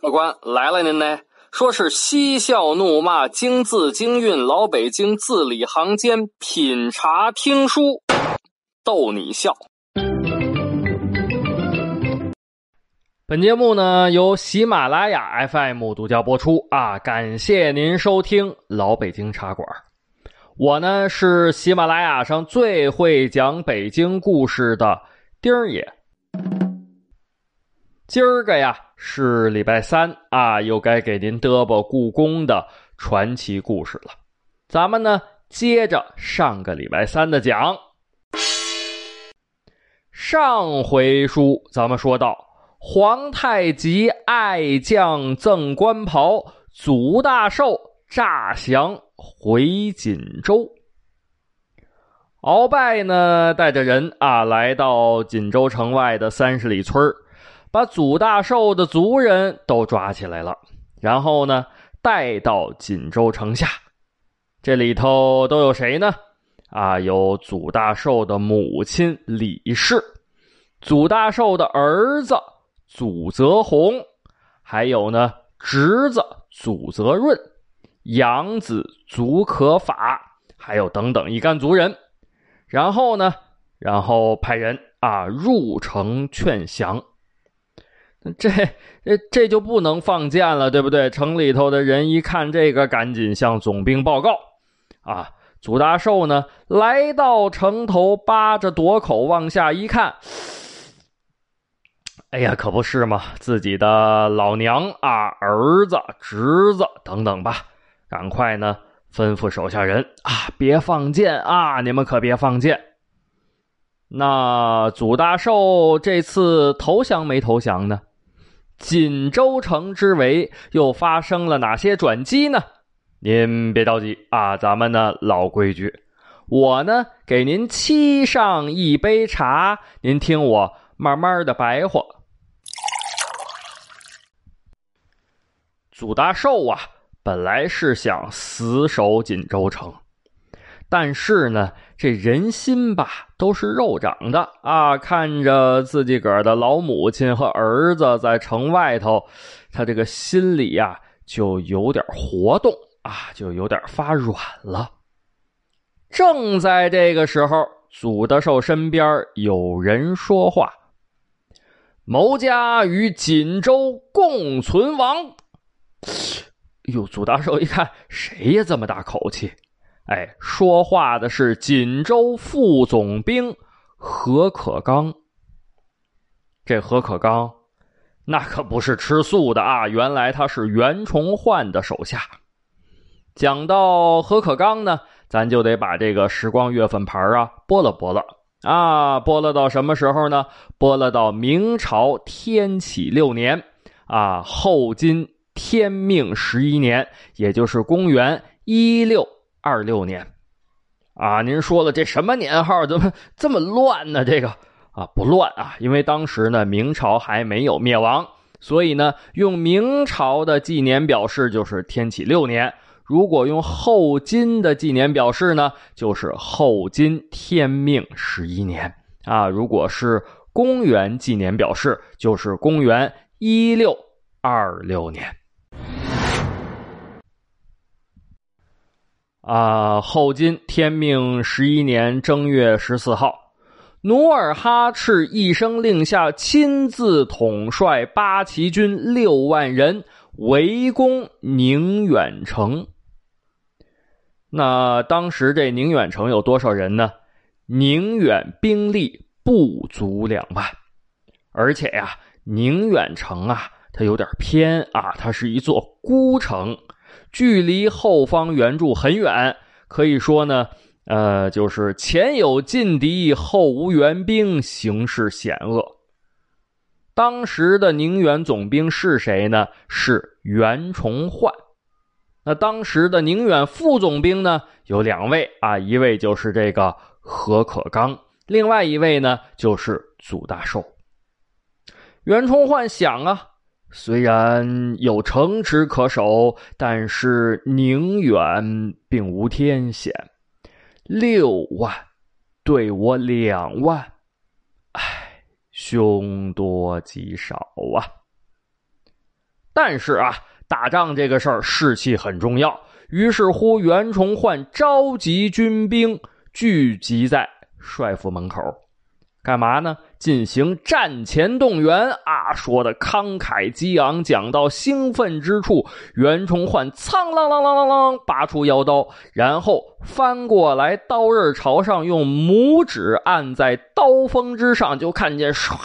客官来了，您呢？说是嬉笑怒骂，京字京韵，老北京字里行间，品茶听书，逗你笑。本节目呢由喜马拉雅 FM 独家播出啊，感谢您收听老北京茶馆。我呢是喜马拉雅上最会讲北京故事的丁儿爷。今儿个呀是礼拜三啊，又该给您嘚啵故宫的传奇故事了。咱们呢接着上个礼拜三的讲。上回书咱们说到，皇太极爱将赠官袍，祖大寿诈降回锦州。鳌拜呢带着人啊来到锦州城外的三十里村把祖大寿的族人都抓起来了，然后呢，带到锦州城下。这里头都有谁呢？啊，有祖大寿的母亲李氏，祖大寿的儿子祖泽宏，还有呢侄子祖泽润，养子祖可法，还有等等一干族人。然后呢，然后派人啊入城劝降。这这这就不能放箭了，对不对？城里头的人一看这个，赶紧向总兵报告。啊，祖大寿呢，来到城头，扒着垛口往下一看，哎呀，可不是嘛，自己的老娘啊，儿子、侄子等等吧，赶快呢，吩咐手下人啊，别放箭啊，你们可别放箭。那祖大寿这次投降没投降呢？锦州城之围又发生了哪些转机呢？您别着急啊，咱们呢老规矩，我呢给您沏上一杯茶，您听我慢慢的白话。祖大寿啊，本来是想死守锦州城。但是呢，这人心吧都是肉长的啊！看着自己个儿的老母亲和儿子在城外头，他这个心里呀就有点活动啊，就有点发软了。正在这个时候，祖德寿身边有人说话：“谋家与锦州共存亡。”哟，祖大寿一看，谁呀这么大口气？哎，说话的是锦州副总兵何可刚。这何可刚，那可不是吃素的啊！原来他是袁崇焕的手下。讲到何可刚呢，咱就得把这个时光月份牌啊拨了拨了啊，拨了到什么时候呢？拨了到明朝天启六年啊，后金天命十一年，也就是公元一六。二六年，啊，您说了这什么年号？怎么这么乱呢？这个啊，不乱啊，因为当时呢，明朝还没有灭亡，所以呢，用明朝的纪年表示就是天启六年；如果用后金的纪年表示呢，就是后金天命十一年啊；如果是公元纪年表示，就是公元一六二六年。啊，后金天命十一年正月十四号，努尔哈赤一声令下，亲自统帅八旗军六万人围攻宁远城。那当时这宁远城有多少人呢？宁远兵力不足两万，而且呀，宁远城啊，它有点偏啊，它是一座孤城。距离后方援助很远，可以说呢，呃，就是前有劲敌，后无援兵，形势险恶。当时的宁远总兵是谁呢？是袁崇焕。那当时的宁远副总兵呢？有两位啊，一位就是这个何可刚，另外一位呢就是祖大寿。袁崇焕想啊，虽然有城池可守，但是宁远并无天险。六万对我两万，唉，凶多吉少啊！但是啊，打仗这个事儿士气很重要。于是乎，袁崇焕召集军兵聚集在帅府门口，干嘛呢？进行战前动员啊！说的慷慨激昂，讲到兴奋之处，袁崇焕苍啷啷啷啷啷拔出腰刀，然后翻过来，刀刃朝上，用拇指按在刀锋之上，就看见唰，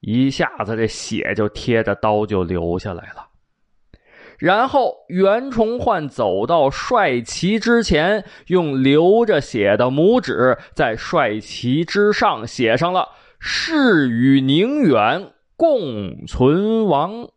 一下子这血就贴着刀就流下来了。然后袁崇焕走到帅旗之前，用流着血的拇指在帅旗之上写上了“誓与宁远共存亡”。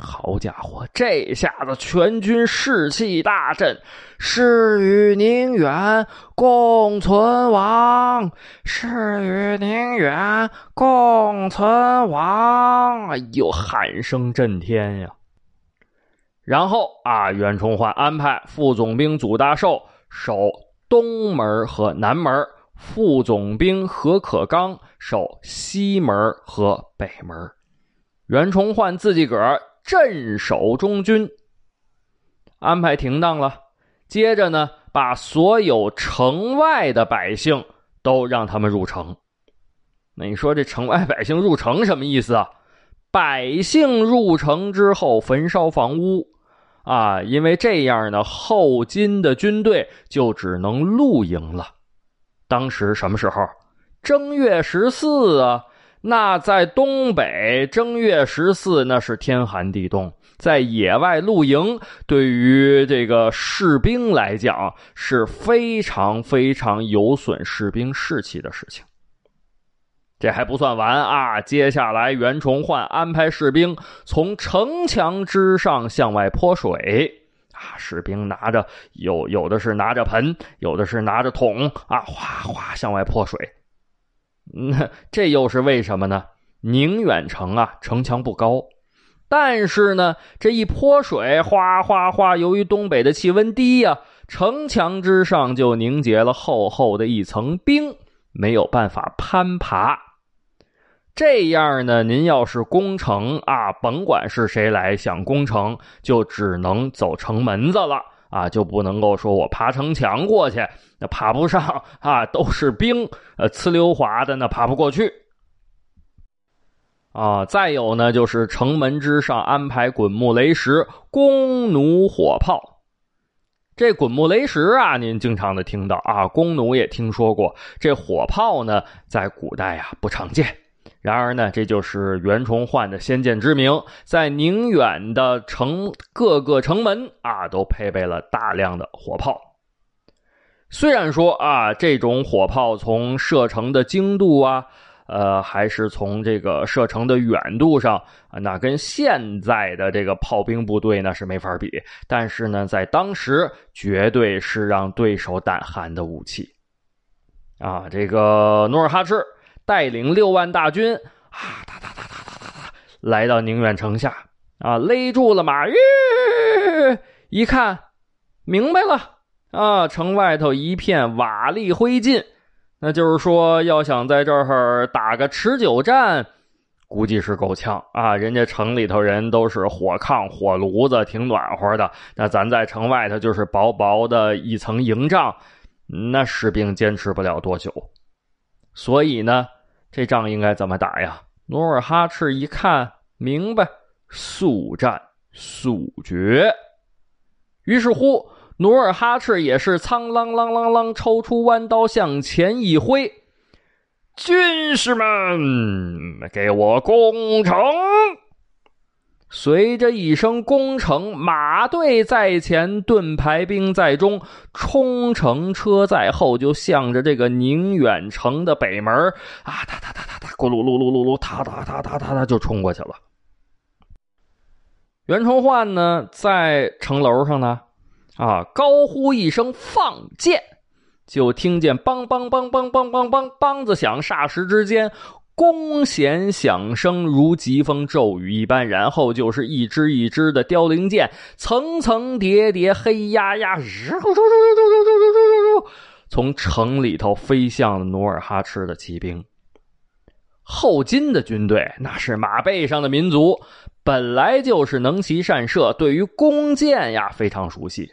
好家伙，这下子全军士气大振，“誓与宁远共存亡，誓与宁远共存亡”，哎呦，喊声震天呀！然后啊，袁崇焕安排副总兵祖大寿守东门和南门，副总兵何可刚守西门和北门，袁崇焕自己个儿镇守中军，安排停当了。接着呢，把所有城外的百姓都让他们入城。那你说这城外百姓入城什么意思啊？百姓入城之后焚烧房屋。啊，因为这样呢，后金的军队就只能露营了。当时什么时候？正月十四啊，那在东北正月十四那是天寒地冻，在野外露营，对于这个士兵来讲是非常非常有损士兵士气的事情。这还不算完啊！接下来，袁崇焕安排士兵从城墙之上向外泼水啊！士兵拿着有有的是拿着盆，有的是拿着桶啊，哗哗向外泼水。那这又是为什么呢？宁远城啊，城墙不高，但是呢，这一泼水，哗哗哗，由于东北的气温低呀，城墙之上就凝结了厚厚的一层冰，没有办法攀爬。这样呢，您要是攻城啊，甭管是谁来想攻城，就只能走城门子了啊，就不能够说我爬城墙过去，那爬不上啊，都是冰，呃，呲溜滑的，那爬不过去啊。再有呢，就是城门之上安排滚木雷石、弓弩火炮。这滚木雷石啊，您经常的听到啊，弓弩也听说过，这火炮呢，在古代呀不常见。然而呢，这就是袁崇焕的先见之明，在宁远的城各个城门啊，都配备了大量的火炮。虽然说啊，这种火炮从射程的精度啊，呃，还是从这个射程的远度上，那跟现在的这个炮兵部队那是没法比。但是呢，在当时绝对是让对手胆寒的武器啊！这个努尔哈赤。带领六万大军啊，哒哒哒哒哒哒哒，来到宁远城下啊，勒住了马，一看明白了啊，城外头一片瓦砾灰烬，那就是说要想在这儿打个持久战，估计是够呛啊。人家城里头人都是火炕火炉子，挺暖和的，那咱在城外头就是薄薄的一层营帐，那士兵坚持不了多久，所以呢。这仗应该怎么打呀？努尔哈赤一看明白，速战速决。于是乎，努尔哈赤也是苍啷啷啷啷，抽出弯刀向前一挥：“军士们，给我攻城！”随着一声攻城，马队在前，盾牌兵在中，冲城车在后，就向着这个宁远城的北门啊，哒哒哒哒哒，咕噜噜噜噜噜，哒哒哒哒哒哒，就冲过去了。袁崇焕呢，在城楼上呢，啊，高呼一声“放箭”，就听见梆梆梆梆梆梆梆梆子响，霎时之间。弓弦响声如疾风骤雨一般，然后就是一支一支的凋零箭，层层叠叠，黑压压，从城里头飞向了努尔哈赤的骑兵。后金的军队那是马背上的民族，本来就是能骑善射，对于弓箭呀非常熟悉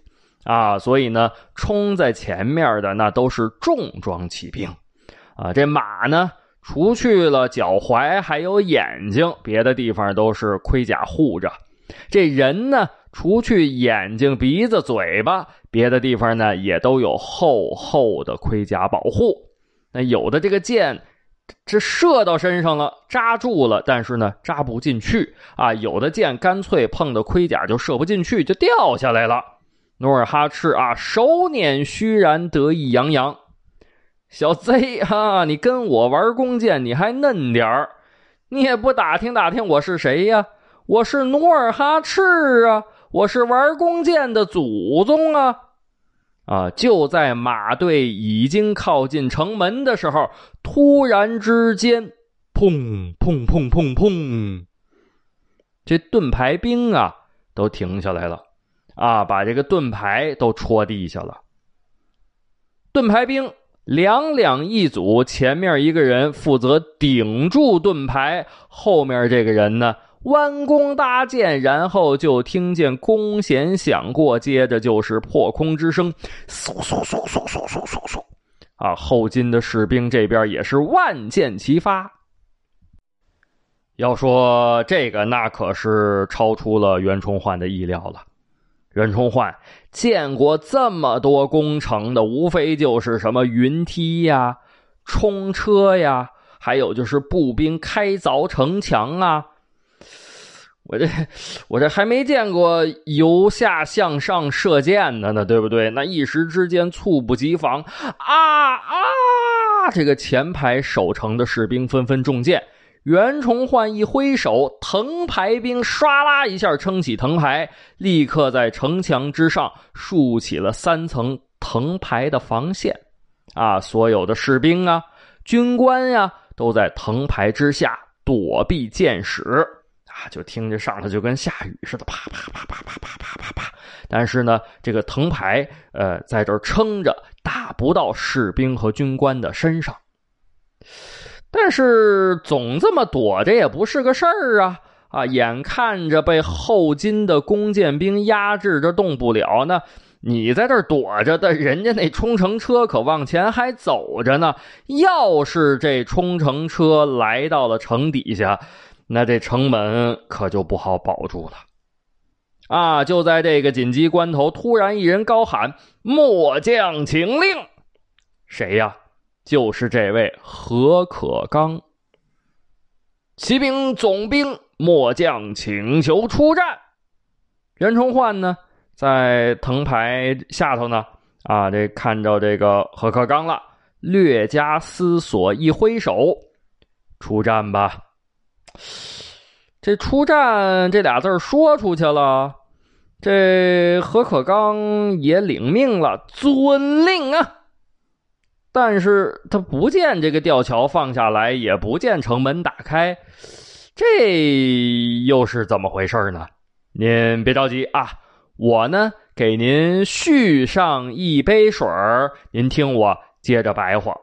啊，所以呢，冲在前面的那都是重装骑兵啊。这马呢，除去了脚踝还有眼睛，别的地方都是盔甲护着。这人呢，除去眼睛、鼻子、嘴巴，别的地方呢也都有厚厚的盔甲保护。那有的这个箭。这射到身上了，扎住了，但是呢，扎不进去啊。有的箭干脆碰到盔甲就射不进去，就掉下来了。努尔哈赤啊，手捻虚髯，得意洋洋：“小贼啊，你跟我玩弓箭，你还嫩点儿，你也不打听打听我是谁呀？我是努尔哈赤啊，我是玩弓箭的祖宗啊。”啊！就在马队已经靠近城门的时候，突然之间，砰砰砰砰砰，这盾牌兵啊都停下来了，啊，把这个盾牌都戳地下了。盾牌兵两两一组，前面一个人负责顶住盾牌，后面这个人呢？弯弓搭箭，然后就听见弓弦响过，接着就是破空之声，嗖嗖嗖嗖嗖嗖嗖嗖！啊，后金的士兵这边也是万箭齐发。要说这个，那可是超出了袁崇焕的意料了。袁崇焕见过这么多工程的，无非就是什么云梯呀、冲车呀，还有就是步兵开凿城墙啊。我这，我这还没见过由下向上射箭的呢，对不对？那一时之间猝不及防，啊啊！这个前排守城的士兵纷纷中箭。袁崇焕一挥手，藤牌兵唰啦一下撑起藤牌，立刻在城墙之上竖起了三层藤牌的防线。啊，所有的士兵啊、军官呀，都在藤牌之下躲避箭矢。啊，就听着上头就跟下雨似的，啪啪啪啪啪啪啪啪啪。但是呢，这个藤牌呃在这撑着，打不到士兵和军官的身上。但是总这么躲着也不是个事儿啊啊！眼看着被后金的弓箭兵压制着动不了呢，你在这躲着的，人家那冲程车可往前还走着呢。要是这冲程车来到了城底下。那这城门可就不好保住了，啊！就在这个紧急关头，突然一人高喊：“末将请令！”谁呀？就是这位何可刚。骑兵总兵末将请求出战。袁崇焕呢，在藤牌下头呢，啊，这看着这个何可刚了，略加思索，一挥手：“出战吧。”这出战这俩字说出去了，这何可刚也领命了，遵令啊！但是他不见这个吊桥放下来，也不见城门打开，这又是怎么回事呢？您别着急啊，我呢给您续上一杯水您听我接着白话。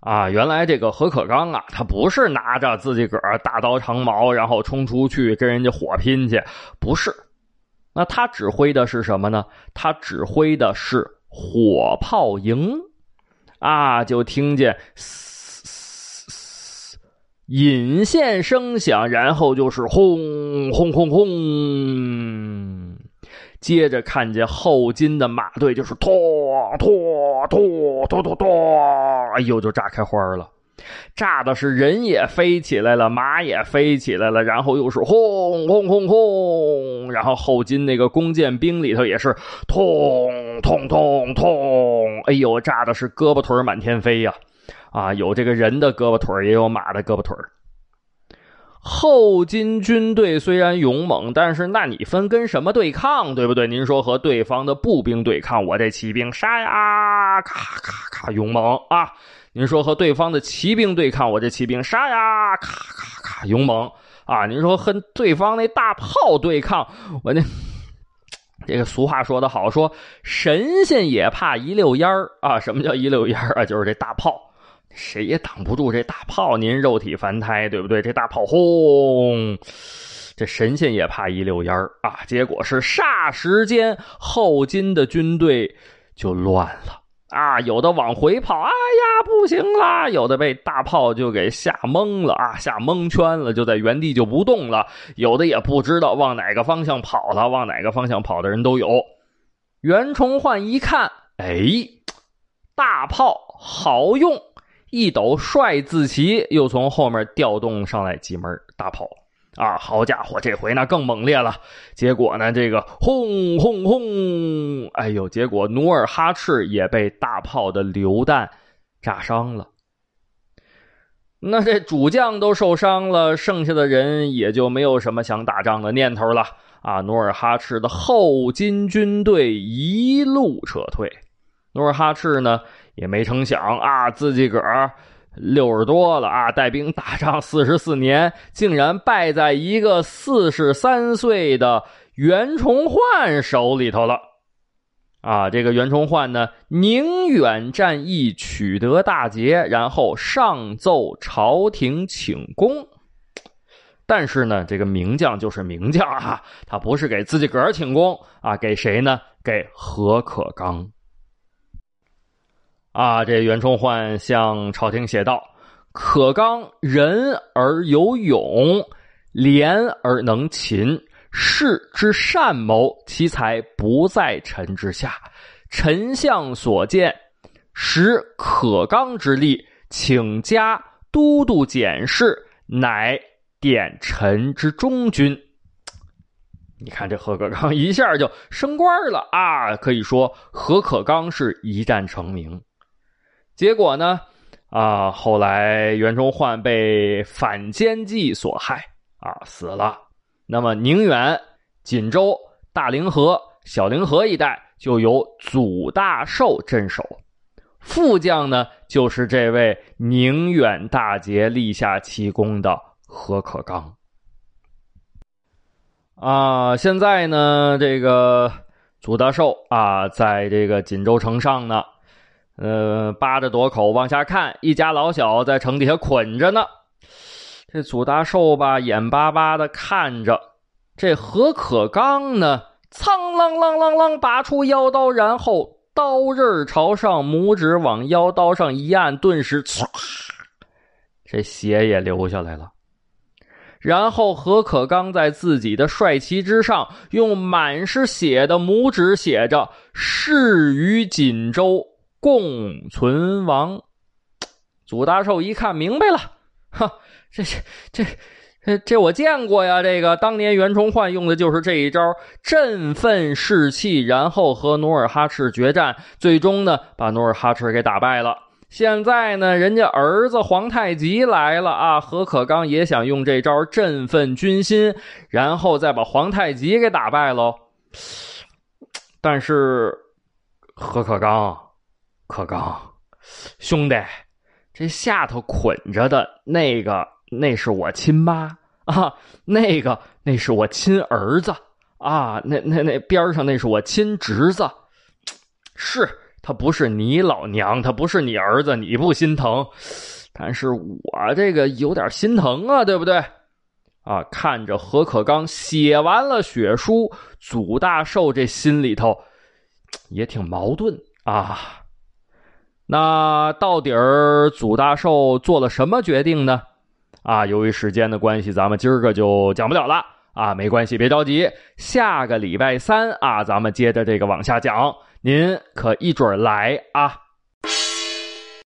啊，原来这个何可刚啊，他不是拿着自己个儿大刀长矛，然后冲出去跟人家火拼去，不是。那他指挥的是什么呢？他指挥的是火炮营。啊，就听见嘶嘶嘶引线声响，然后就是轰轰轰轰。接着看见后金的马队，就是拖拖拖拖拖拖，哎呦，就炸开花了，炸的是人也飞起来了，马也飞起来了，然后又是轰轰轰轰，然后后金那个弓箭兵里头也是痛痛痛痛，哎呦，炸的是胳膊腿满天飞呀，啊，有这个人的胳膊腿也有马的胳膊腿后金军队虽然勇猛，但是那你分跟什么对抗，对不对？您说和对方的步兵对抗，我这骑兵杀呀，咔咔咔，勇猛啊！您说和对方的骑兵对抗，我这骑兵杀呀，咔咔咔勇猛啊！您说和对方那大炮对抗，我那这个俗话说得好，说神仙也怕一溜烟儿啊！什么叫一溜烟儿啊？就是这大炮，谁也挡不住这大炮。您肉体凡胎，对不对？这大炮轰，这神仙也怕一溜烟儿啊！结果是霎时间，后金的军队就乱了啊！有的往回跑，哎呀，不行啦！有的被大炮就给吓懵了啊，吓蒙圈了，就在原地就不动了。有的也不知道往哪个方向跑了，往哪个方向跑的人都有。袁崇焕一看，哎，大炮好用，一抖帅字旗，又从后面调动上来几门大炮。啊，好家伙，这回呢更猛烈了。结果呢，这个轰轰轰，哎呦，结果努尔哈赤也被大炮的榴弹炸伤了。那这主将都受伤了，剩下的人也就没有什么想打仗的念头了。啊，努尔哈赤的后金军队一路撤退。努尔哈赤呢也没成想啊，自己个儿。六十多了啊！带兵打仗四十四年，竟然败在一个四十三岁的袁崇焕手里头了。啊，这个袁崇焕呢，宁远战役取得大捷，然后上奏朝廷请功。但是呢，这个名将就是名将啊，他不是给自己个儿请功啊，给谁呢？给何可刚。啊，这袁崇焕向朝廷写道：“可刚仁而有勇，廉而能勤，士之善谋，其才不在臣之下。臣相所见，使可刚之力，请加都督检事，乃典臣之中军。”你看这何可刚 一下就升官了啊！可以说何可刚是一战成名。结果呢？啊，后来袁崇焕被反间计所害，啊，死了。那么宁远、锦州、大凌河、小凌河一带就由祖大寿镇守，副将呢就是这位宁远大捷立下奇功的何可刚。啊，现在呢，这个祖大寿啊，在这个锦州城上呢。呃，扒着垛口往下看，一家老小在城底下捆着呢。这祖大寿吧，眼巴巴的看着这何可刚呢，苍啷啷啷啷，拔出腰刀，然后刀刃朝上，拇指往腰刀上一按，顿时唰，这血也流下来了。然后何可刚在自己的帅旗之上，用满是血的拇指写着“誓于锦州”。共存亡，祖大寿一看明白了，哈，这这这这我见过呀！这个当年袁崇焕用的就是这一招，振奋士气，然后和努尔哈赤决战，最终呢把努尔哈赤给打败了。现在呢，人家儿子皇太极来了啊，何可刚也想用这招振奋军心，然后再把皇太极给打败喽。但是何可刚。可刚，兄弟，这下头捆着的那个，那是我亲妈啊，那个那是我亲儿子啊，那那那边上那是我亲侄子，是他不是你老娘，他不是你儿子，你不心疼，但是我这个有点心疼啊，对不对？啊，看着何可刚写完了血书，祖大寿这心里头也挺矛盾啊。那到底儿祖大寿做了什么决定呢？啊，由于时间的关系，咱们今儿个就讲不了了啊。没关系，别着急，下个礼拜三啊，咱们接着这个往下讲，您可一准儿来啊。